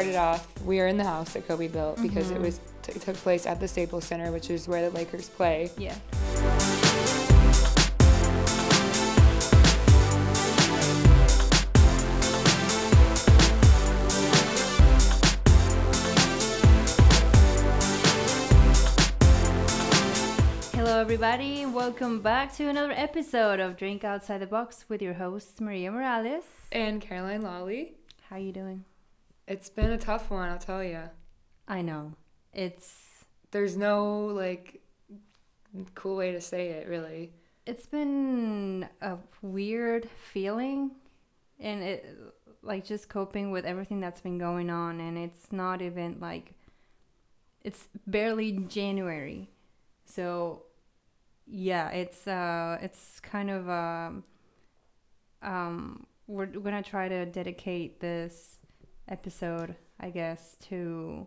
started off, we are in the house that Kobe built because it mm-hmm. was t- took place at the Staples Center, which is where the Lakers play. Yeah. Hello, everybody. Welcome back to another episode of Drink Outside the Box with your hosts Maria Morales. And Caroline Lawley. How are you doing? It's been a tough one, I'll tell you. I know it's There's no like cool way to say it, really. it's been a weird feeling, and it like just coping with everything that's been going on, and it's not even like it's barely January, so yeah, it's uh it's kind of um um we're gonna try to dedicate this episode, I guess, to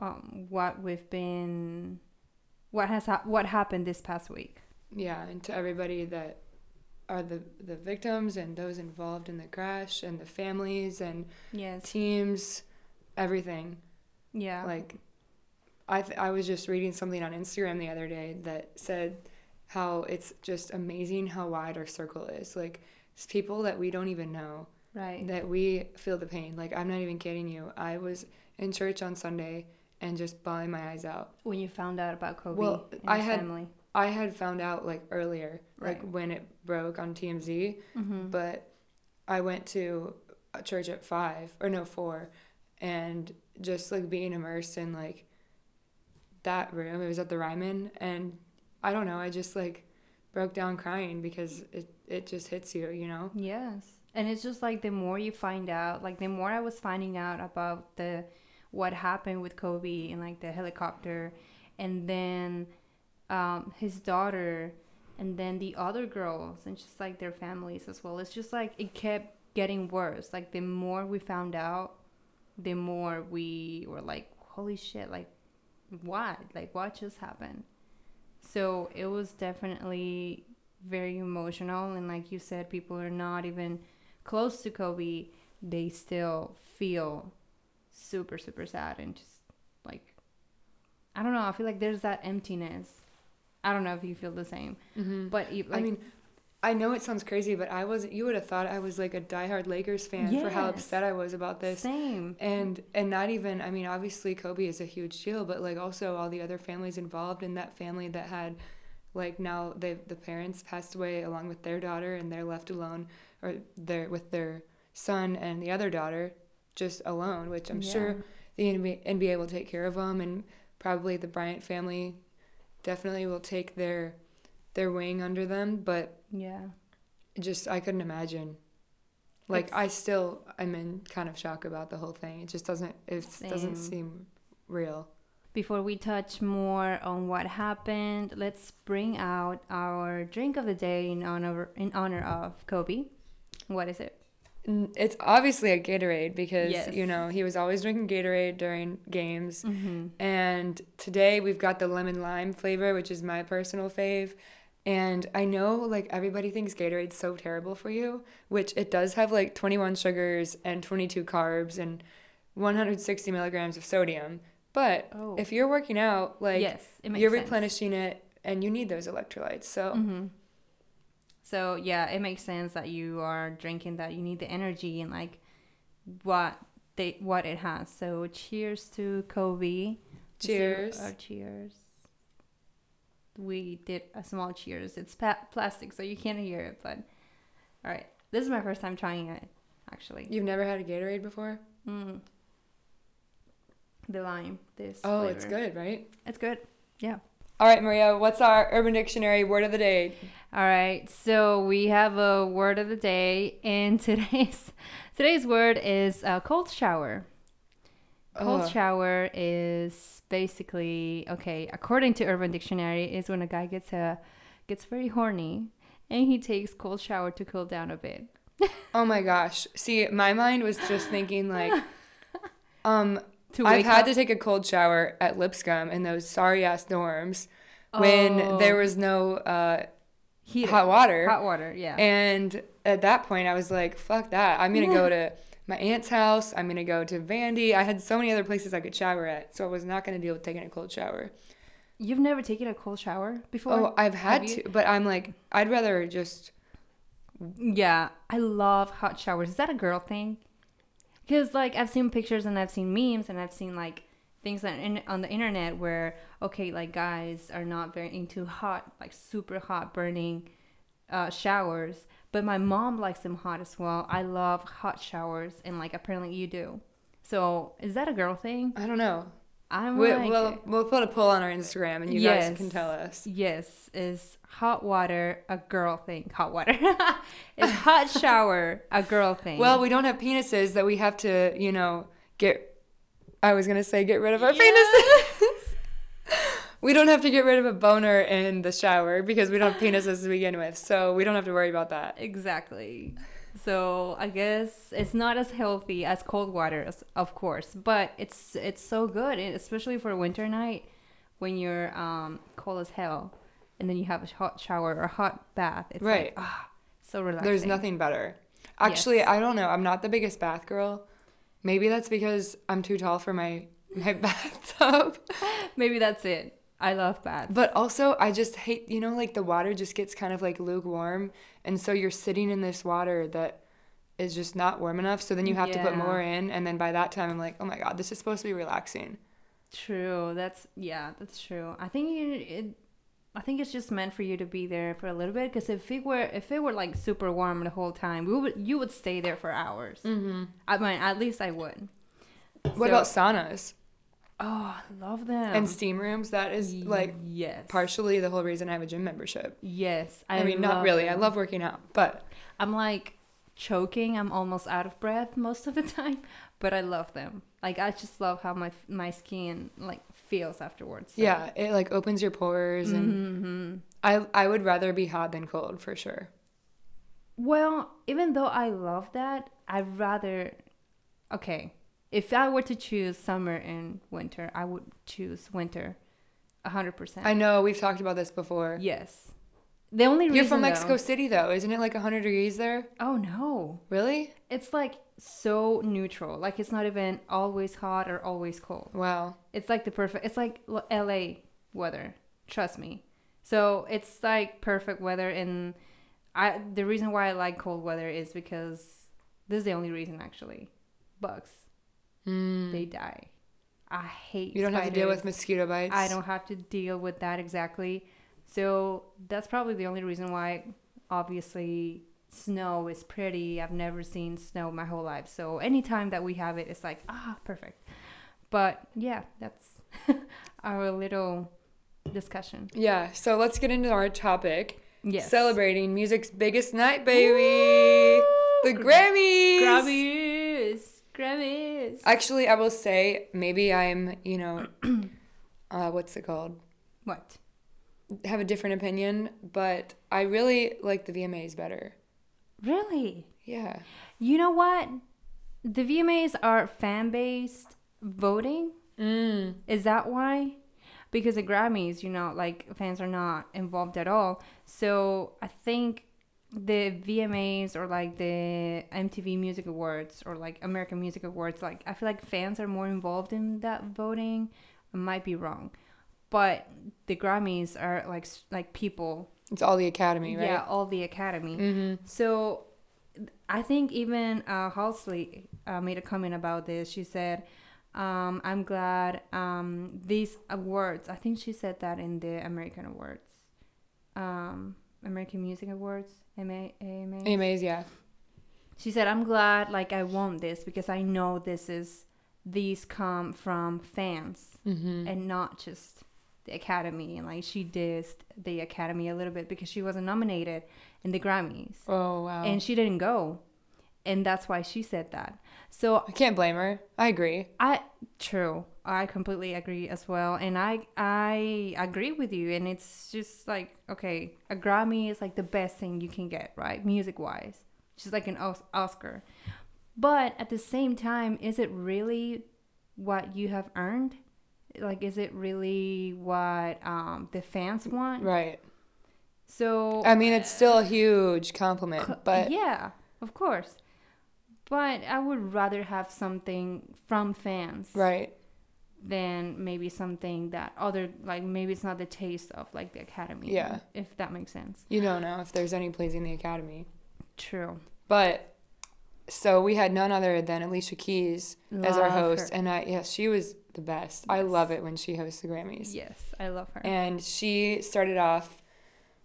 um what we've been what has hap what happened this past week. Yeah, and to everybody that are the the victims and those involved in the crash and the families and Yes. teams, everything. Yeah. Like, I th- I was just reading something on Instagram the other day that said how it's just amazing how wide our circle is. Like, it's people that we don't even know right. that we feel the pain. Like, I'm not even kidding you. I was in church on Sunday and just bawling my eyes out. when you found out about Kobe Well, I had- family. I had found out like earlier, like Right. when it broke on TMZ, Mm-hmm. but I went to a church at five or no four, and just like being immersed in like that room. It was at the Ryman, and I don't know. I just like broke down crying because it it just hits you, you know. Yes. And it's just like the more you find out, like the more I was finding out about the what happened with Kobe and like the helicopter and then um, his daughter and then the other girls and just like their families as well. It's just like it kept getting worse. Like the more we found out, the more we were like, holy shit, like what? Like what just happened? So it was definitely very emotional and like you said people are not even close to kobe they still feel super super sad and just like i don't know i feel like there's that emptiness i don't know if you feel the same Mm-hmm. but you, like, I mean, I know it sounds crazy, but I was you would have thought I was like a diehard Lakers fan for how upset I was about this. same and and not even i mean obviously kobe is a huge deal but like also all the other families involved in that family that had like now they the parents passed away along with their daughter and they're left alone or they're with their son and the other daughter just alone which i'm sure the NBA, NBA will take care of them and probably the bryant family definitely will take their their wing under them but yeah just I couldn't imagine. Like It's- I still I'm in kind of shock about the whole thing. It just doesn't it doesn't seem real. Before we touch more on what happened let's bring out our drink of the day in honor in honor of kobe what is it It's obviously a Gatorade because Yes. you know he was always drinking Gatorade during games. mm-hmm. And today we've got the lemon lime flavor, which is my personal fave. And I know like everybody thinks Gatorade's so terrible for you, which it does have like 21 sugars and 22 carbs and 160 milligrams of sodium. But oh if you're working out, like yes you're sense. replenishing it and you need those electrolytes. So hmm So yeah, it makes sense that you are drinking that. You need the energy and like what they what it has. So cheers to Kobe. Cheers. cheers. We did a small cheers. It's pa- plastic, so you can't hear it. But all right, this is my first time trying it. Actually, you've never had a Gatorade before? mm. The lime. This. Oh, it's good, right? It's good. Yeah. All right, Maria, what's our Urban Dictionary word of the day? All right, so we have a word of the day, and today's today's word is uh, cold shower. Cold Ugh. shower is basically okay, according to Urban Dictionary, is when a guy gets a gets very horny and he takes cold shower to cool down a bit. Oh my gosh. See, my mind was just thinking like um To I've had up. to take a cold shower at Lipscomb in those sorry ass dorms when Oh. there was no uh, hot water. hot water, yeah. And at that point, I was like, fuck that. I'm going to go to my aunt's house. I'm gonna go to Vandy. I had so many other places I could shower at, so I was not gonna deal with taking a cold shower. You've never taken a cold shower before? Oh, I've had to, but I'm like, I'd rather just. Yeah, I love hot showers. Is that a girl thing? Because like I've seen pictures and I've seen memes and I've seen like things on on the internet where okay, like guys are not very into hot, like super hot burning uh, showers, but my mom likes them hot as well. I love hot showers and like apparently you do. So is that a girl thing? I don't know. I'm We, like, we'll we'll put a poll on our Instagram, and you guys can tell us. Yes, is hot water a girl thing? Hot water. is hot shower a girl thing? Well, we don't have penises that we have to, you know, get. I was gonna say get rid of our Yeah. penises. we don't have to get rid of a boner in the shower because we don't have penises to begin with, so we don't have to worry about that. Exactly. So I guess it's not as healthy as cold water, of course, but it's it's so good, especially for winter night when you're um, cold as hell, and then you have a hot shower or a hot bath. It's Right. Like, ah, so relaxing. There's nothing better. Actually, Yes. I don't know. I'm not the biggest bath girl. Maybe that's because I'm too tall for my my bathtub. Maybe that's it. I love baths. But also, I just hate, you know, like the water just gets kind of like lukewarm. And so you're sitting in this water that is just not warm enough. So then you have to put more in. And then by that time, I'm like, oh my God, this is supposed to be relaxing. True. That's yeah. That's true. I think you, it. I think it's just meant for you to be there for a little bit. Because if it were if it were like super warm the whole time, we would you would stay there for hours. Mm-hmm. I mean, at least I would. What So- about saunas Oh, I love them. and steam rooms? That is like yes, partially the whole reason I have a gym membership. Yes, I, mean, not really. I love working out, but I'm like choking. I'm almost out of breath most of the time, but I love them. Like I just love how my my skin like feels afterwards. So. yeah, it like opens your pores. And hmm I, I would rather be hot than cold for sure. Well, even though I love that, I'd rather. Okay, if I were to choose summer and winter, I would choose winter, a hundred percent. I know we've talked about this before. Yes. The only reason You're from though- Mexico City, though. Isn't it like 100 degrees there? Oh no. Really? It's like so neutral. Like it's not even always hot or always cold. Wow. It's like the perfect. It's like LA weather. Trust me. So it's like perfect weather, and I the reason why I like cold weather is because this is the only reason actually. Bugs, Mm. they die. I hate. You don't have to deal with mosquito bites. I don't have to deal with that exactly. So that's probably the only reason why. Obviously, snow is pretty. I've never seen snow my whole life. So anytime that we have it, it's like ah, perfect. But yeah, that's our little discussion. Yeah, so let's get into our topic. Yes. Celebrating music's biggest night, baby. The Grammys. Grammys. Grammys. Actually, I will say maybe I'm, you know, uh, what's it called? what? Have a different opinion, but I really like the VMAs better. Really? Yeah. You know what? The VMAs are fan based voting. Mm. Is that why? Because the Grammys, you know, like fans are not involved at all. So I think the VMAs or like the MTV Music Awards or like American Music Awards, like I feel like fans are more involved in that voting. I might be wrong, but the Grammys are like like people, It's all the Academy, right? yeah, all the Academy. Mm-hmm. So I think even uh, Halsey uh, made a comment about this. She said, um, I'm glad um, these awards, I think she said that in the American Awards, um, American Music Awards, AMA, AMA. AMAs, yeah. She said, I'm glad like I want this because I know this is, these come from fans Mm-hmm. and not just the Academy. And like she dissed the Academy a little bit because she wasn't nominated in the Grammys oh, wow. and she didn't go and that's why she said that so I can't blame her. I agree. i true i completely agree as well and i i agree with you and it's just like okay a grammy is like the best thing you can get right music wise just like an Os- oscar but at the same time is it really what you have earned like is it really what um the fans want Right. so I mean, it's still a huge compliment, Co- but yeah, of course. but I would rather have something from fans Right. Than maybe something that other like maybe it's not the taste of like the academy. Yeah. If that makes sense. You don't know if there's any plays in the Academy. True. But so we had none other than Alicia Keys as our host, her. and I yeah, she was the best. I love it when she hosts the Grammys. Yes, I love her. And she started off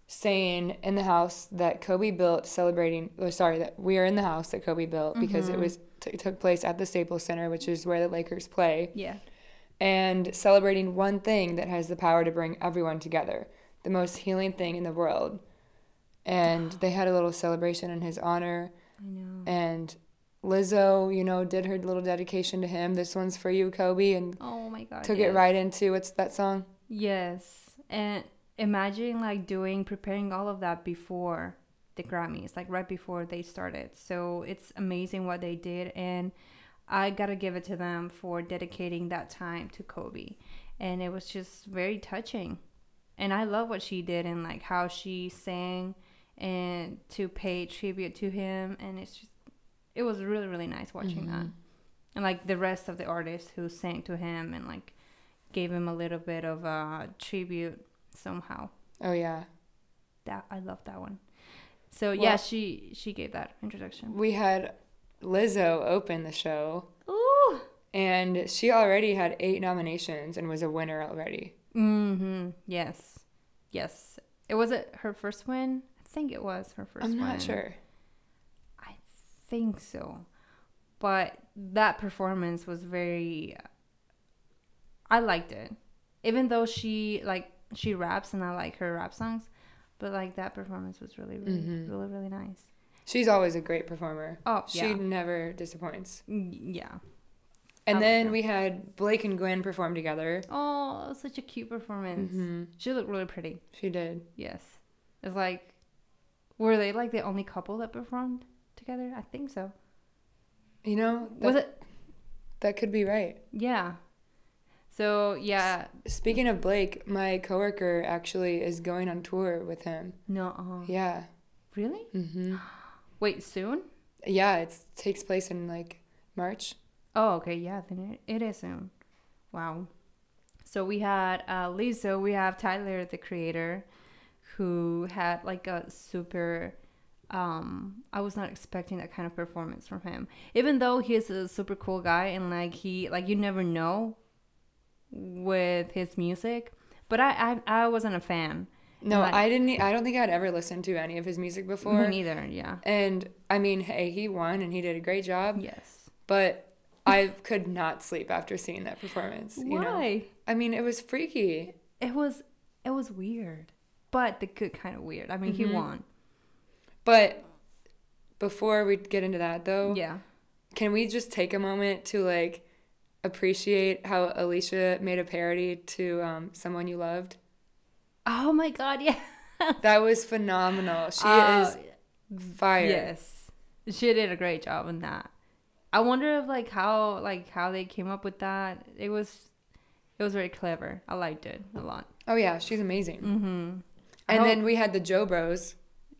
saying in the house that Kobe built celebrating or sorry that we are in the house that Kobe built because it Mhm. was t- took place at the Staples Center which is where the Lakers play yeah. And celebrating one thing that has the power to bring everyone together the most healing thing in the world and they had a little celebration in his honor I know. and Lizzo you know did her little dedication to him this one's for you Kobe and Oh my god. took yes. it right into what's that song Yes. And imagine like doing preparing all of that before the Grammys, like right before they started. So it's amazing what they did and I got to give it to them for dedicating that time to Kobe. And it was just very touching. And I love what she did and like how she sang and to pay tribute to him and it's just it was really really nice watching that. Mhm. And like the rest of the artists who sang to him and like gave him a little bit of a tribute somehow. oh yeah That I love that one. So yeah, she she gave that introduction. we had Lizzo opened the show, Ooh. and she already had eight nominations and was a winner already. Mm-hmm. Yes. Yes. It was it her first win. I think it was her 1st I'm not win. sure. I think so. But that performance was very I liked it. Even though she like she raps and I like her rap songs, but like that performance was really really Mhm. really really nice. She's always a great performer. Oh, She yeah. never disappoints. Mm, Yeah. And then we had Blake and Gwen perform together. Oh, such a cute performance. hmm She looked really pretty. She did. Yes. It's like were they like the only couple that performed together? I think so. You know, that, Was it that could be right. Yeah. So, yeah, Speaking of Blake, my coworker actually is going on tour with him. no. Yeah. Really? hmm Wait, soon? Yeah, it takes place in like March. Oh, okay. Yeah, then it, it is soon. Wow. So we had uh, Lizzo, we have Tyler, the creator, who had like a super. Um, I was not expecting that kind of performance from him. Even though he's a super cool guy and like he like you never know with his music, but I I, I wasn't a fan. No, Like- I didn't. I don't think I'd ever listened to any of his music before. Me neither. Yeah. And I mean, hey, he won and he did a great job. Yes. But I could not sleep after seeing that performance. You know? Why? I mean, it was freaky. It was it was weird, but the good kind of weird. I mean, he Mhm. won. But before we get into that, though, Yeah. can we just take a moment to like appreciate how Alicia made a parody to um, "Someone You Loved"? Oh my god, yeah. That was phenomenal. She Uh, is fire. Yes. She did a great job in that. I wonder if like how like how they came up with that. It was it was very clever. I liked it a lot. Oh yeah, she's amazing. Mhm. And hope- then we had the Jo Bros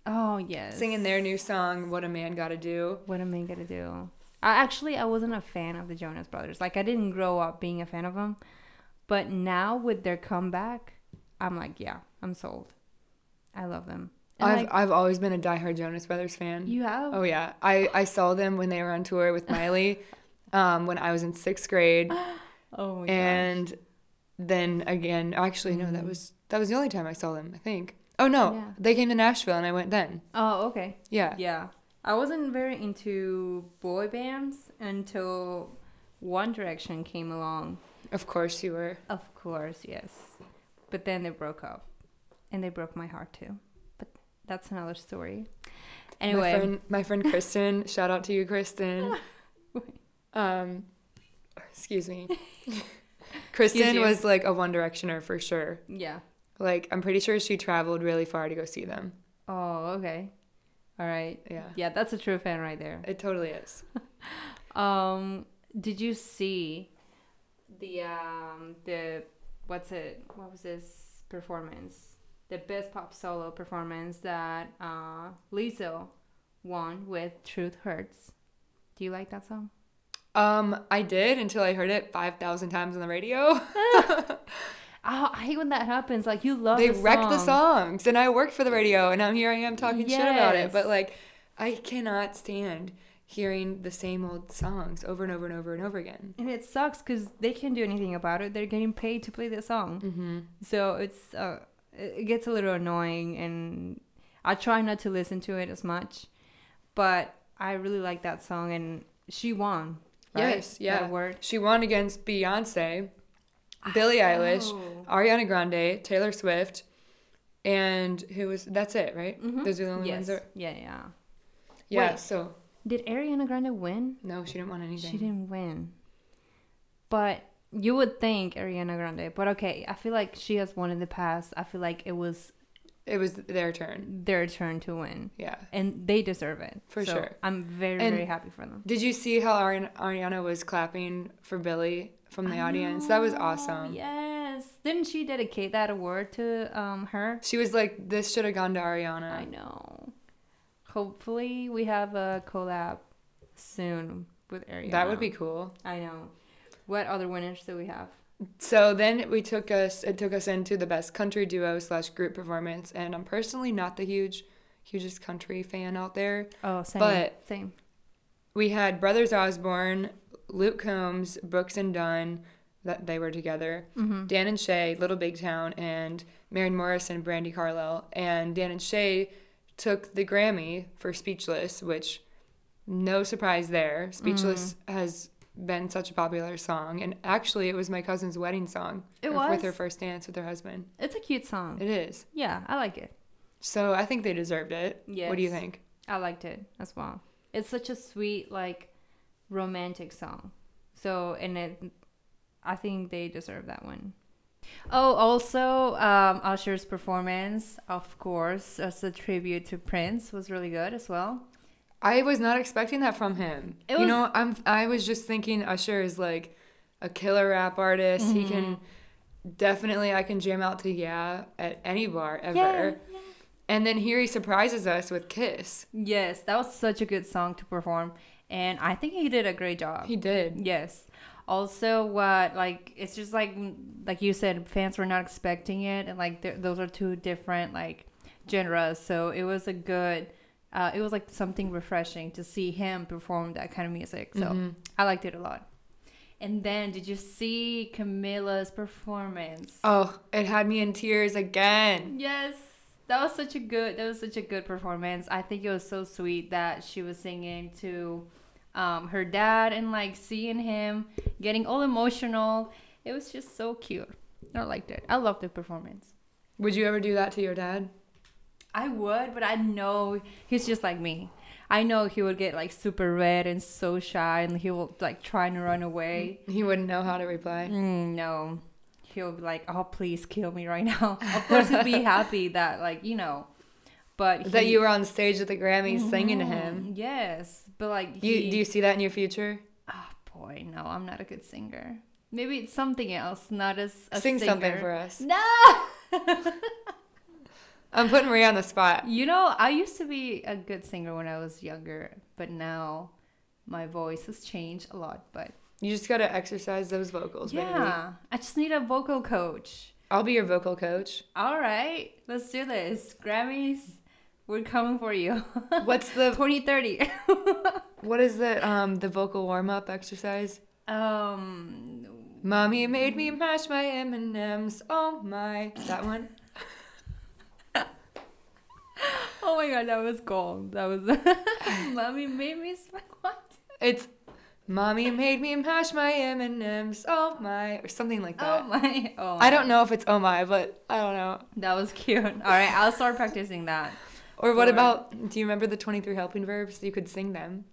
Oh, yes. singing their new song "What a Man Gotta Do." What I going to do? I actually I wasn't a fan of the Jonas Brothers. Like I didn't grow up being a fan of them. But now with their comeback, I'm like, yeah, I'm sold. I love them. And I've like, I've always been a diehard Jonas Brothers fan. you have Oh yeah, I I saw them when they were on tour with Miley, um, when I was in sixth grade, Oh my and then again. Actually, no, that Mhm. was that was the only time I saw them. I think. Oh no, Yeah. they came to Nashville and I went then. Oh, okay. Yeah. Yeah. I wasn't very into boy bands until One Direction came along. Of course you were. Of course, yes. But then they broke up. And they broke my heart too. But that's another story. My Anyway, friend, my friend Kristen. shout out to you, Kristen. Um, excuse me. Kristen you. was like a One Directioner for sure. yeah. Like I'm pretty sure she traveled really far to go see them. Oh, okay. All right. Yeah. Yeah, that's a true fan right there. It totally is. Um, did you see the um the what's it? What was this performance? The best pop solo performance that uh Lizzo won with "Truth Hurts." Do you like that song? Um, I did until I heard it five thousand times on the radio. Oh, I hate when that happens. Like you love they the wrecked the songs, and I work for the radio, and I'm here I am talking shit about it. But like, I cannot stand hearing the same old songs over and over and over and over again. And it sucks because they can't do anything about it. They're getting paid to play the song. Mm-hmm. So it's uh, it gets a little annoying, and I try not to listen to it as much. But I really like that song, and she won. Right? Yes, yeah. That word. She won against Beyonce, Billie Eilish. Ariana Grande, Taylor Swift, and who was that's it, right? Mhm. Those are the only Yes. ones that Yeah, yeah. Yeah, Wait. so Did Ariana Grande win? no, she didn't want anything. She didn't win. But you would think Ariana Grande. But okay, I feel like she has won in the past. I feel like it was It was their turn. their turn to win. Yeah. And they deserve it. For So sure. I'm very, And- very happy for them. Did you see how Ari- Ariana was clapping for Billie from the I audience? That was awesome. Yes. Didn't she dedicate that award to um her? She was like, "This should have gone to Ariana." I know. Hopefully we have a collab soon with Ariana. That would be cool. I know. What other winners do we have? So then we took us. It took us into the best country duo slash group performance, and I'm personally not the huge, hugest country fan out there. Oh, same. But- same. We had Brothers Osborne, Luke Combs, Brooks and Dunn. That they were together. Mm-hmm. Dan and Shay, Little Big Town, and Maren Morris and Brandi Carlile. And Dan and Shay took the Grammy for Speechless, which no surprise there. Speechless Mm. has been such a popular song, and actually, it was my cousin's wedding song. It with- was? with her first dance with her husband. It's a cute song. It is. yeah, I like it. So I think they deserved it. What do you think? I liked it as well. It's such a sweet, like, romantic song. So, and it, I think they deserve that one. Oh, also, um, Usher's performance, of course, as a tribute to Prince, was really good as well. I was not expecting that from him. It you know, I'm. I was just thinking Usher is like a killer rap artist. He can Mm-hmm. definitely. I can jam out to yeah at any bar ever. Yeah. And then here he surprises us with Kiss. Yes, that was such a good song to perform, and I think he did a great job. He did. Yes. Also, what like it's just like like you said, fans were not expecting it, and like those are two different like genres. So it was a good. Uh, it was like something refreshing to see him perform that kind of music. So Mhm. I liked it a lot. And then, did you see Camila's performance? Oh, it had me in tears again. Yes, that was such a good. That was such a good performance. I think it was so sweet that she was singing to um, her dad and like seeing him getting all emotional. It was just so cute. I liked it. I loved the performance. Would you ever do that to your dad? I would, but I know he's just like me. I know he would get like super red and so shy, and he will like trying to run away. He wouldn't know how to reply. Mm, no, he'll be like, "Oh, please kill me right now." Of course, he'd be happy that like you know, but That you were on stage at the Grammys singing to him. Mhm, Yes, but like You, do you see that in your future? Oh boy, no, I'm not a good singer. Maybe it's something else, not as a Sing something for us. No. I'm putting Maria on the spot. You know, I used to be a good singer when I was younger, but now my voice has changed a lot. But You just gotta exercise those vocals, baby. yeah, I just need a vocal coach. I'll be your vocal coach. All right, let's do this. Grammys, we're coming for you. What's the 2030. what is the um the vocal warm up exercise? um, Mommy made me mash my M and M's. Oh my, that one. oh my god, that was gold. That was. Mommy made me what? It's Mommy made me mash my M and M's. Oh my, or something like that. Oh my! Oh, My. I don't know if it's oh my, but I don't know. That was cute. All right, I'll start practicing that. Or what Or- about? Do you remember the twenty three helping verbs? You could sing them.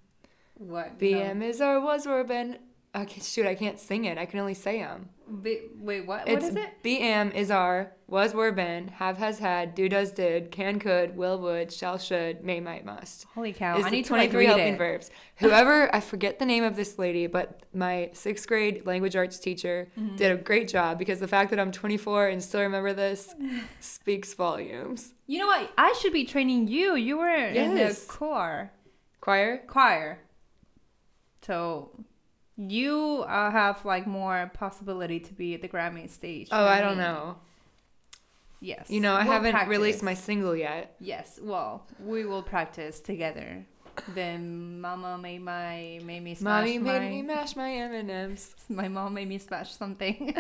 What? BM is or was or been. Okay, shoot, I can't sing it. I can only say them. Wait, what? It's what is it? BM is our, was were been, have has had, do does did, can could, will would, shall should, may might must. Holy cow! I need to like 23 read helping it. verbs. Whoever, I forget the name of this lady, but my sixth grade language arts teacher Mm-hmm. did a great job because the fact that I'm 24 and still remember this speaks volumes. You know what? I should be training you. You were in the Yes. choir. Choir? Choir. So you uh, have like more possibility to be at the Grammy stage. Oh, I don't me. know. Yes. You know, I We'll haven't released my single yet. Yes. Well, we will practice together. Then Mama made my made me smash Mommy my made me mash my M&Ms. my mom made me smash something.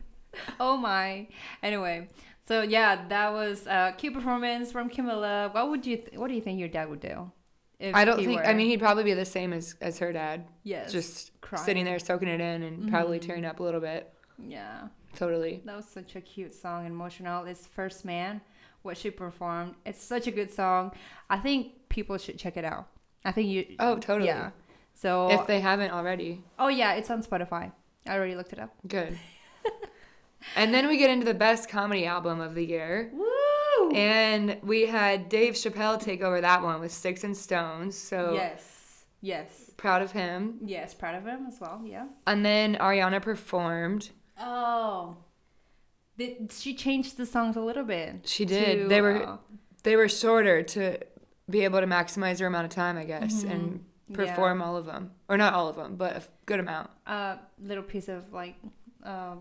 oh my. Anyway, so yeah, that was a cute performance from Camila. What would you? Th- what do you think your dad would do? I don't think. were- I mean, he'd probably be the same as as her dad, yes, just crying. sitting there soaking it in and probably Mhm. tearing up a little bit. Yeah, Totally. that was such a cute song, emotional. It's First Man, what she performed. It's such a good song. I think people should check it out. I think you. Oh, totally. Yeah. So. If they haven't already, oh yeah, it's on Spotify. I already looked it up. good. and then we get into the best comedy album of the year. Woo! And we had Dave Chappelle take over that one with Sticks and Stones. So yes. Yes. proud of him. Yes. Proud of him as well. Yeah. And then Ariana performed. Oh. Did she changed the songs a little bit? She did. to, They were uh, they were shorter to be able to maximize her amount of time, I guess, and yeah. perform all of them, or not all of them, but a good amount. a little piece of like uh,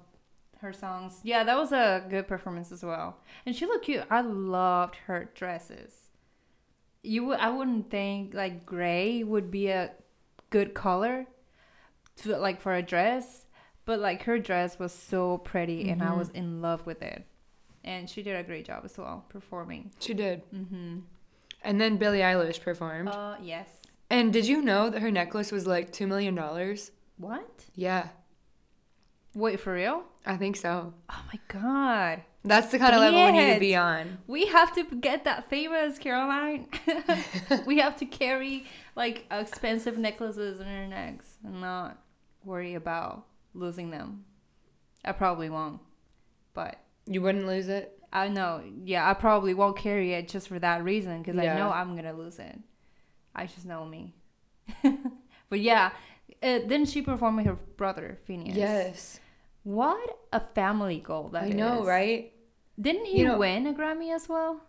her songs. Yeah, that was a good performance as well. And she looked cute. I loved her dresses. You would I wouldn't think like gray would be a good color to like for a dress, but like her dress was so pretty and I Mhm. was in love with it. And she did a great job as well performing. She did. Mhm. And then Billie Eilish performed. Uh yes. and did you know that her necklace was like two million dollars? What? Yeah, Wait, for real? I think so. Oh my god. That's the kind of level we need to be on. We have to get that famous, Caroline. we have to carry like expensive necklaces in our necks and not worry about losing them. I probably won't, but You wouldn't lose it. I know. Yeah, I probably won't carry it just for that reason because I know I'm gonna lose it. I just know me. but yeah, uh, didn't she perform with her brother Finneas? Yes, What a family goal that I know, right? Didn't he You know- win a Grammy as well?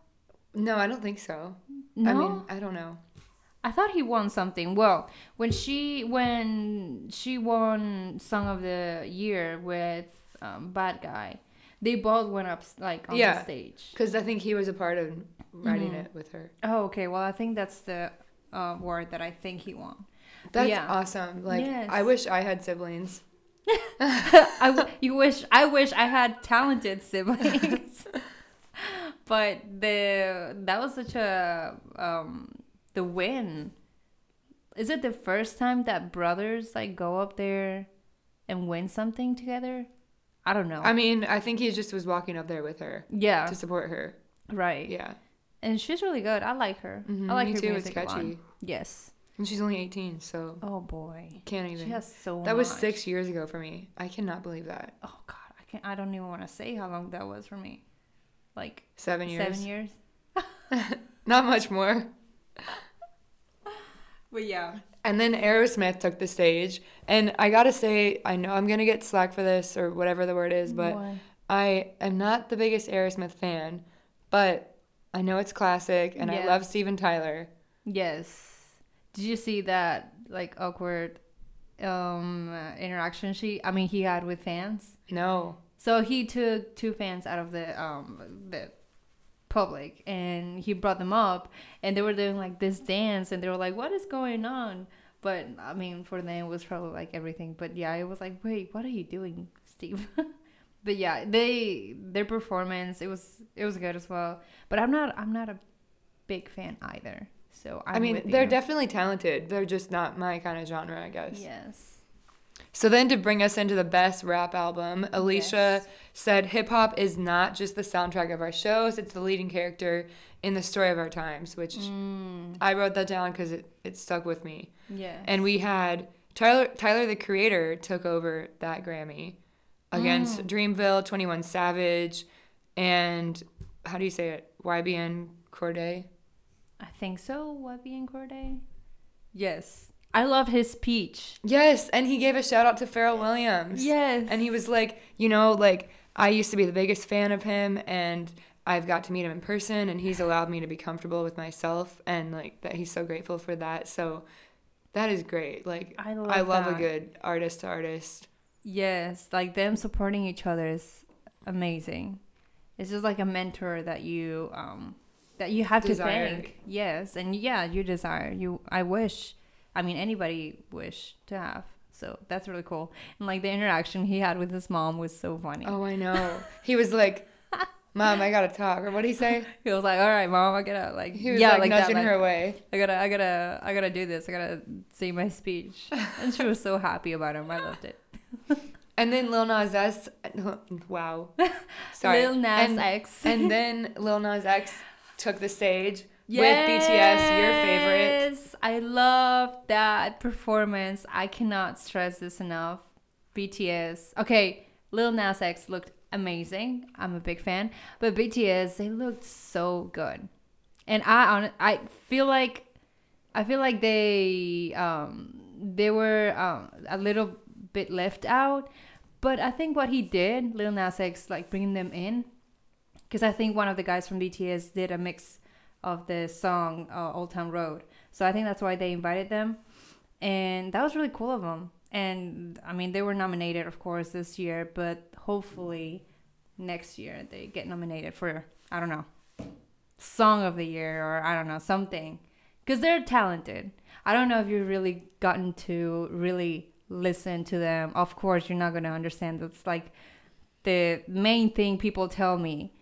No, I don't think so. No. I mean, I don't know. I thought he won something. Well, when she when she won Song of the Year with um, Bad Guy, they both went up like on Yeah. the stage. Because I think he was a part of writing Mhm. it with her. Oh, okay. Well, I think that's the uh, word that I think he won. That's Yeah. awesome. Like, Yes. I wish I had siblings. I w- you wish I wish I had talented siblings, but the that was such a um the win. Is it the first time that brothers like go up there and win something together? I don't know. I mean, I think he just was walking up there with her yeah, to support her. right. Yeah. And she's really good. I like her. Mhm, I like me her too. Music lot. catchy. Yes. And she's only 18, so Oh boy. can't even. She has so that was six years ago for me. I cannot believe that. Oh god, I can't. I don't even want to say how long that was for me. Like Seven years. seven years. Not much more. But yeah. And then Aerosmith took the stage. And I gotta say, I know I'm gonna get slack for this or whatever the word is, but? I am not the biggest Aerosmith fan. But I know it's classic and I love Steven Tyler. Yes. Did you see that like awkward um interaction she I mean he had with fans? No. So he took two fans out of the um the public and he brought them up and they were doing like this dance and they were like what is going on? But I mean for them it was probably like everything but yeah it was like wait what are you doing Steve? but yeah they their performance it was it was good as well but I'm not I'm not a big fan either. So I'm i mean, they're you. definitely talented. They're just not my kind of genre, I guess. Yes. So then to bring us into the best rap album, Alicia Yes. said hip hop is not just the soundtrack of our shows, it's the leading character in the story of our times, which Mm, I wrote that down because it, it stuck with me. yeah. And we had Tyler, Tyler the Creator took over that Grammy against Mm. Dreamville, 21 Savage, and how do you say it? YBN Cordae. I think so. YBN Cordae. Yes. I love his speech. Yes, and he gave a shout out to Pharrell Williams. Yes. And he was like, you know, like I used to be the biggest fan of him and I've got to meet him in person and he's allowed me to be comfortable with myself and like that he's so grateful for that. So That is great. Like I love I love a good artist to artist. Yes, like them supporting each other is amazing. It's just like a mentor that you um that you have Desire. to thank. Yes, and yeah, you desire. You I wish I mean anybody wish to have. So that's really cool. And like the interaction he had with his mom was so funny. Oh, I know. he was like, "Mom, I gotta talk." Or what would he say? He was like, "All right, mom, I gotta like He was yeah, like, that, nudging like, her away. I gotta, I gotta, I gotta do this. I gotta say my speech." And she was so happy about him. I loved it. And then Lil Nas X. Wow. Sorry. Lil Nas and, X. and then Lil Nas X took the stage with BTS, your favorite. Yes, I love that performance. I cannot stress this enough. BTS. Okay, Lil Nas X looked amazing. I'm a big fan, but BTS they looked so good, and I on I feel like I feel like they um they were um a little bit left out, but I think what he did, Lil Nas X, like bringing them in, because I think one of the guys from BTS did a mix of the song uh, Old Town Road. So I think that's why they invited them. And that was really cool of them. And I mean, they were nominated, of course, this year, but hopefully next year they get nominated for, I don't know, Song of the Year or I don't know, something. Because they're talented. I don't know if you've really gotten to really listen to them. Of course, you're not going to understand. That's like the main thing people tell me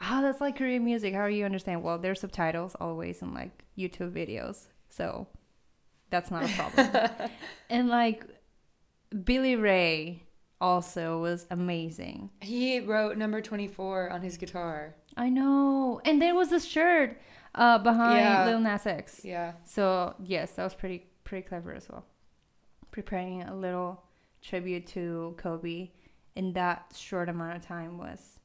oh, that's like Korean music. How do you understand? Well, there's subtitles always in like YouTube videos. So that's not a problem. and like Billy Ray also was amazing. He wrote number 24 on his guitar. I know. And there was a shirt uh, behind Yeah. Lil Nas X. Yeah. So yes, that was pretty pretty clever as well. Preparing a little tribute to Kobe in that short amount of time was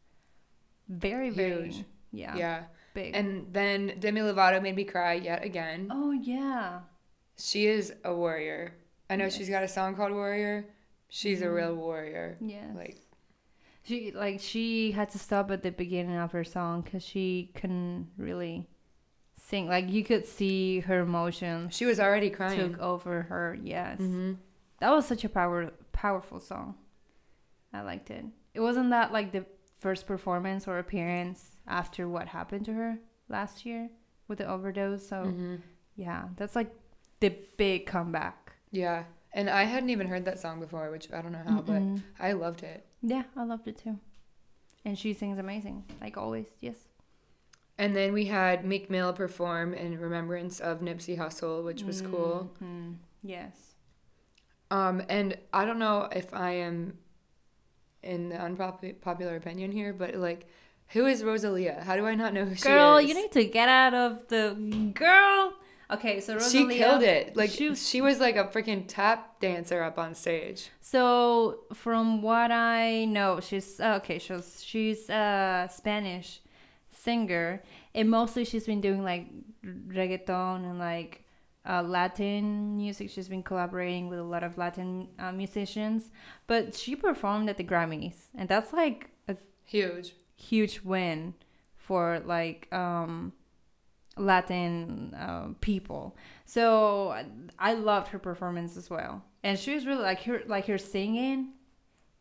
very very Huge. yeah, Yeah. big. And then Demi Lovato made me cry yet again. oh yeah. She is a warrior. I know she's got a song called Warrior. She's a real warrior. Yeah. Like, She like she had to stop at the beginning of her song because she couldn't really sing. Like you could see her emotions she was already crying. took over her. Yes, hmm that was such a power powerful song. I liked it. It wasn't that like the first performance or appearance after what happened to her last year with the overdose. So hmm yeah, that's like the big comeback. Yeah. And I hadn't even heard that song before, which I don't know how, but Mm-mm. I loved it. yeah, I loved it too. And she sings amazing, like always. Yes. And then we had Meek Mill perform in remembrance of Nipsey Hussle, which was cool. Mhm. Yes. Um, and I don't know if I am in the unpopular opinion here, but like, who is Rosalia? How do I not know who Girl, she is? Girl, you need to get out of the girl. Okay, so she killed it. Like she she, was- like a freaking tap dancer up on stage. So from what I know, she's uh, okay. She's she's a Spanish singer, and mostly she's been doing like reggaeton and like uh, Latin music. She's been collaborating with a lot of Latin uh, musicians, but she performed at the Grammys, and that's like a Huge. huge win for like um Latin uh, people. So I- loved her performance as well, and she was really like her like her singing,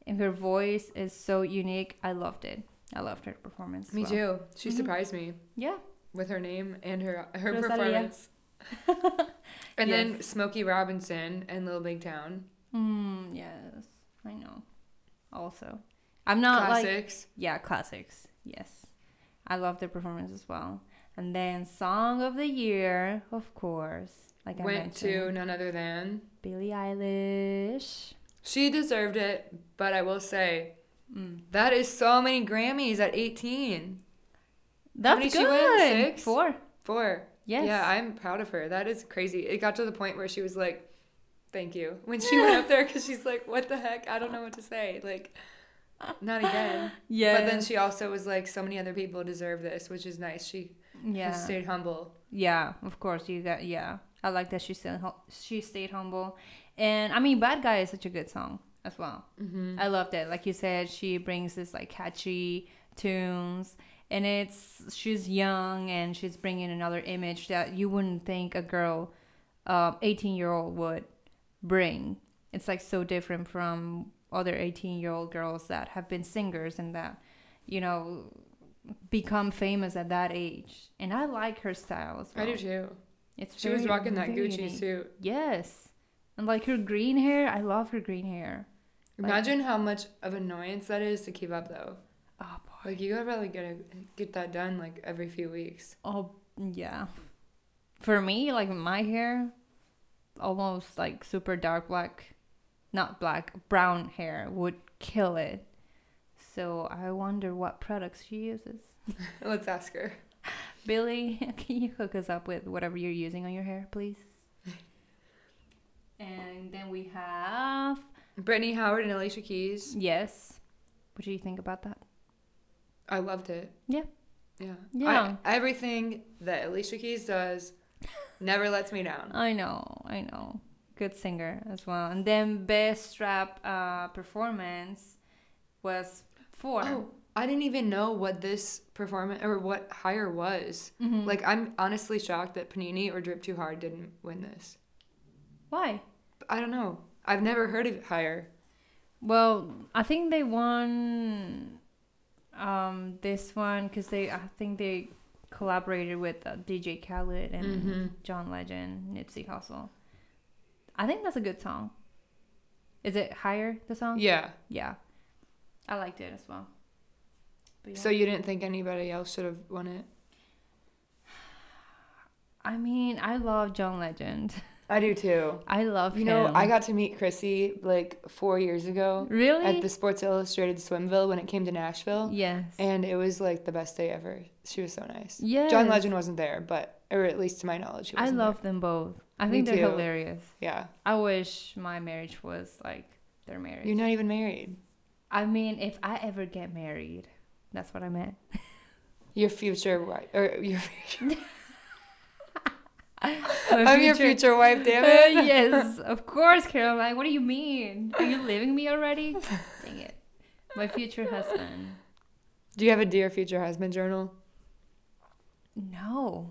and her voice is so unique. I loved it. I loved her performance. Me well. too. She Mhm. surprised me Yeah. with her name and her her Rosalia. performance. and then Yes. Smokey Robinson and Little Big Town. Mm, yes, I know. Also, I'm not like Classics. yeah classics. Yes, I love their performance as well. And then song of the year, of course, like I Went to none other than. Billie Eilish. She deserved it, but I will say Mm. that is so many Grammys at 18. That's many good. she win? Six? Four. Four. Yes. Yeah, I'm proud of her. That is crazy. It got to the point where she was like, "Thank you" when she went up there because she's like, "What the heck? I don't know what to say." Like, not again. Yeah. But then she also was like, "So many other people deserve this," which is nice. She yeah. stayed humble. Yeah, of course you got yeah. I like that she still she stayed humble, and I mean Bad Guy is such a good song as well. hmm I loved it. Like you said, she brings this like catchy tunes, and it's she's young and she's bringing another image that you wouldn't think a girl um 18 year old would bring. It's like so different from other 18 year old girls that have been singers and that, you know, become famous at that age. And I like her style as well. I do too. It's She was rocking that Gucci unique. suit. Yes. And like her green hair, I love her green hair. Like- Imagine how much of annoyance that is to keep up though. Oh. Like you gotta really get a, get that done like every few weeks. Oh yeah. For me, like my hair, almost like super dark black, not black, brown hair would kill it. So I wonder what products she uses. Let's ask her. Billie, can you hook us up with whatever you're using on your hair, please? and then we have Brittany Howard and Alicia Keys. yes. What do you think about that? I loved it. Yeah. Yeah. Yeah. I, everything that Alicia Keys does never lets me down. I know, I know. Good singer as well. And then best rap uh, performance was for Oh, I didn't even know what this performance or what higher was. Mhm. Like I'm honestly shocked that Panini or Drip Too Hard didn't win this. why? I don't know. I've never heard of higher. Well, I think they won um, this one because they. I think they collaborated with uh, DJ Khaled and Mhm. John Legend, Nipsey Hussle. I think that's a good song. Is it higher the song? Yeah. Yeah, I liked it as well. Yeah. So you didn't think anybody else should have won it? I mean, I love John Legend. I do too. I love You him. know, I got to meet Chrissy like four years ago really at the Sports Illustrated Swimville when it came to Nashville. yes. And it was like the best day ever. She was so nice. Yes. John Legend wasn't there, but or at least to my knowledge, he I love them both. I Me think they're too. hilarious. Yeah, I wish my marriage was like their marriage. you're not even married. I mean, if I ever get married, that's what I meant. Your future wife, or your My I'm your future wife. Damn it. Uh, yes, of course, Caroline. What do you mean? Are you leaving me already? Dang it. My future husband. Do you have a dear future husband journal? No.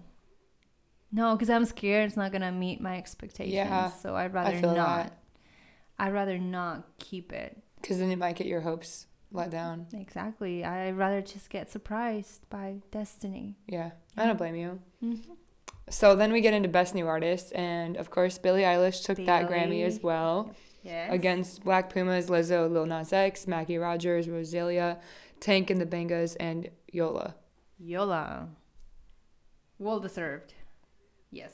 No, because I'm scared it's not gonna meet my expectations. Yeah, so I'd rather not. that. I'd rather not keep it. Because then it might get your hopes let down. Exactly. I'd rather just get surprised by destiny. Yeah, I don't blame you. Mm-hmm. So then we get into best new artist, and of course Billie Eilish took that Grammy as well Yes. against Black Pumas, Lizzo, Lil Nas X, Maggie Rogers, Rosalia, Tank and the Bangas, and Yola. Yola. Well deserved. Yes.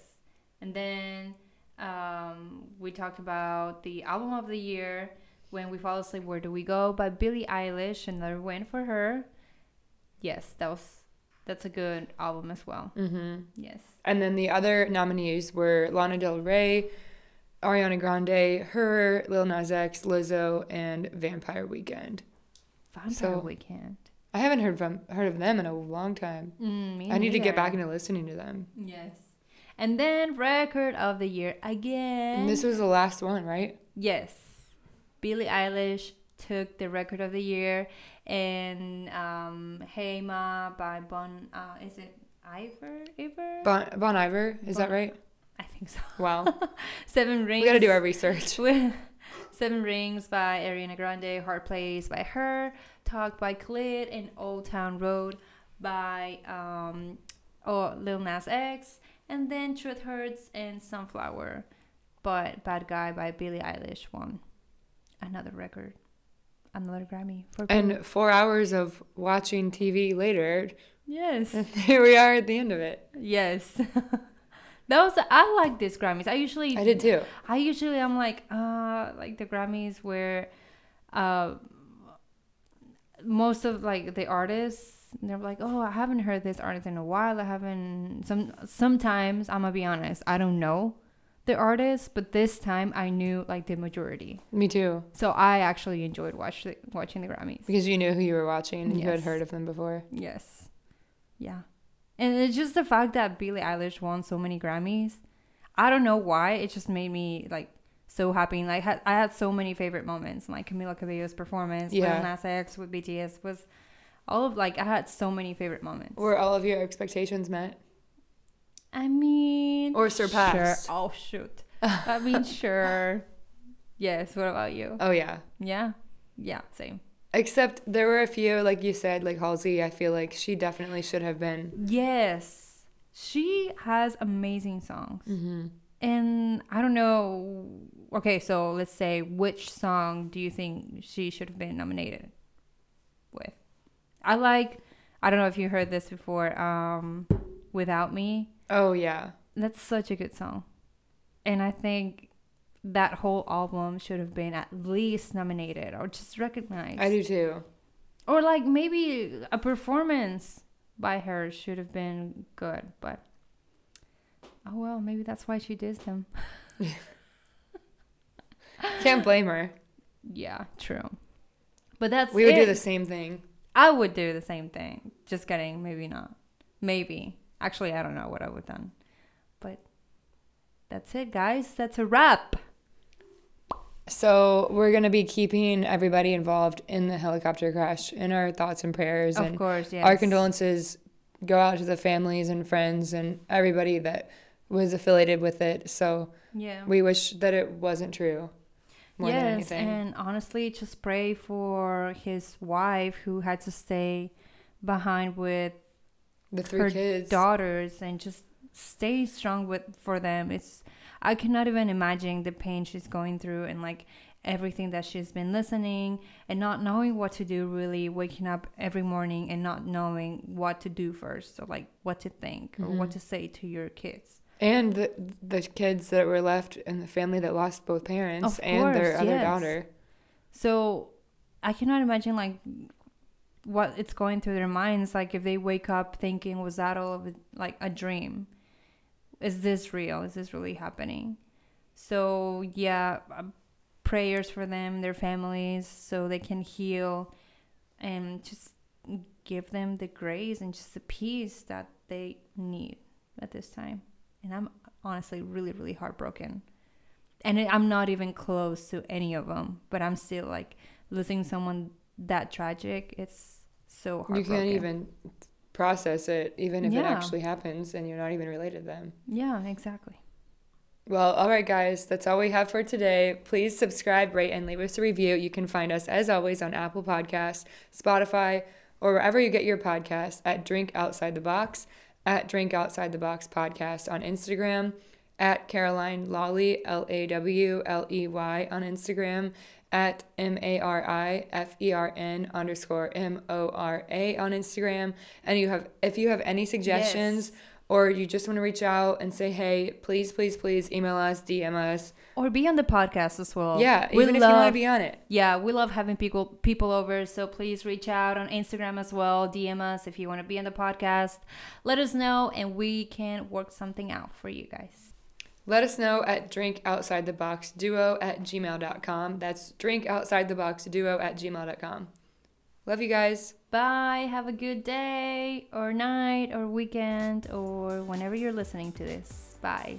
And then um, we talked about the album of the year, When We Fall Asleep, Where Do We Go by Billie Eilish, another win for her. Yes, that was that's a good album as well. Mm-hmm. Yes. And then the other nominees were Lana Del Rey, Ariana Grande, H.E.R., Lil Nas X, Lizzo, and Vampire Weekend. Vampire So- Weekend. I haven't heard from heard of them in a long time. Mm, I need to get back into listening to them. Yes. And then record of the year again. And this was the last one, right? Yes. Billie Eilish took the record of the year and um Hey Ma by Bon uh is it Ivor Ivor? Bon, bon Iver, is that right? I think so. Wow. Seven Rings. we got to do our research. with Seven Rings by Ariana Grande, Hard Place by H.E.R., Talk by Khalid, and Old Town Road by um, oh, Lil Nas X, and then Truth Hurts and Sunflower, but Bad Guy by Billie Eilish won another record, another Grammy for. And four hours of watching TV later, yes, here we are at the end of it. yes. That was I like these Grammys. I usually I did too. I usually I'm like uh like the Grammys where uh most of like the artists they're like oh I haven't heard this artist in a while I haven't some sometimes I'm gonna be honest I don't know the artists, but this time I knew like the majority Me too. so I actually enjoyed watch watching the Grammys Because you knew who you were watching and you had heard of them before. yes yeah and it's just the fact that Billie Eilish won so many Grammys I don't know why it just made me like so happy. Like had, I had so many favorite moments, like Camila Cabello's performance, Yeah. Lil Nas X with BTS was all of like I had so many favorite moments. Were all of your expectations met? I mean, Or surpass. Sure. Oh shoot. I mean, sure. Yes. What about you? Oh yeah. Yeah. Yeah. Same. Except there were a few, like you said, like Halsey. I feel like she definitely should have been. Yes. She has amazing songs. Mm-hmm. And I don't know. Okay, so let's say which song do you think she should have been nominated with? I like. I don't know if you heard this before. Um, Without Me. Oh yeah. That's such a good song, and I think that whole album should have been at least nominated or just recognized. I do too. Or like maybe a performance by her should have been good, but oh well, maybe that's why she dissed him. Can't blame her. Yeah, true. But that's We would do the same thing. I would do the same thing. Just kidding. Maybe not. Maybe. Actually, I don't know what I would have done. But that's it, guys. That's a wrap. So we're gonna be keeping everybody involved in the helicopter crash in our thoughts and prayers, Of and course, yes. our condolences go out to the families and friends and everybody that was affiliated with it. So Yeah. we wish that it wasn't true. More than yes, anything. and honestly, just pray for his wife who had to stay behind with the three her kids. daughters and just stay strong with for them. It's I cannot even imagine the pain she's going through and like everything that she's been listening and not knowing what to do really waking up every morning and not knowing what to do first or like what to think or what Mhm. to say to your kids. and the the kids that were left in the family that lost both parents and their other yes. daughter. So I cannot imagine like what it's going through their minds. Like if they wake up thinking, was that all of like a dream? Is this real? Is this really happening? So yeah, uh, prayers for them, their families, so they can heal and just give them the grace and just the peace that they need at this time. And I'm honestly really, really heartbroken and I'm not even close to any of them, but I'm still like losing someone that tragic. It's so You can't even process it, even if it actually happens and you're not even related to them. Yeah, exactly. Well, all right, guys, that's all we have for today. Please subscribe, rate, and leave us a review. You can find us, as always, on Apple Podcasts, Spotify, or wherever you get your podcasts at Drink Outside the Box, at Drink Outside the Box Podcast on Instagram, at Caroline Lawley, L A W L E Y on Instagram, at M A R I F E R N underscore M O R A on Instagram. And you have, if you have any suggestions, Yes. or you just want to reach out and say, hey, please, please, please email us, DM us. Or be on the podcast as well. yeah, we even if you want to be on it. Yeah, we love having people people over. So please reach out on Instagram as well. DM us if you want to be on the podcast. Let us know, and we can work something out for you guys. Let us know at drinkoutsidetheboxduo at gmail.com. That's drinkoutsidetheboxduo at gmail.com. Love you guys. Bye. Have a good day, or night, or weekend, or whenever you're listening to this. Bye.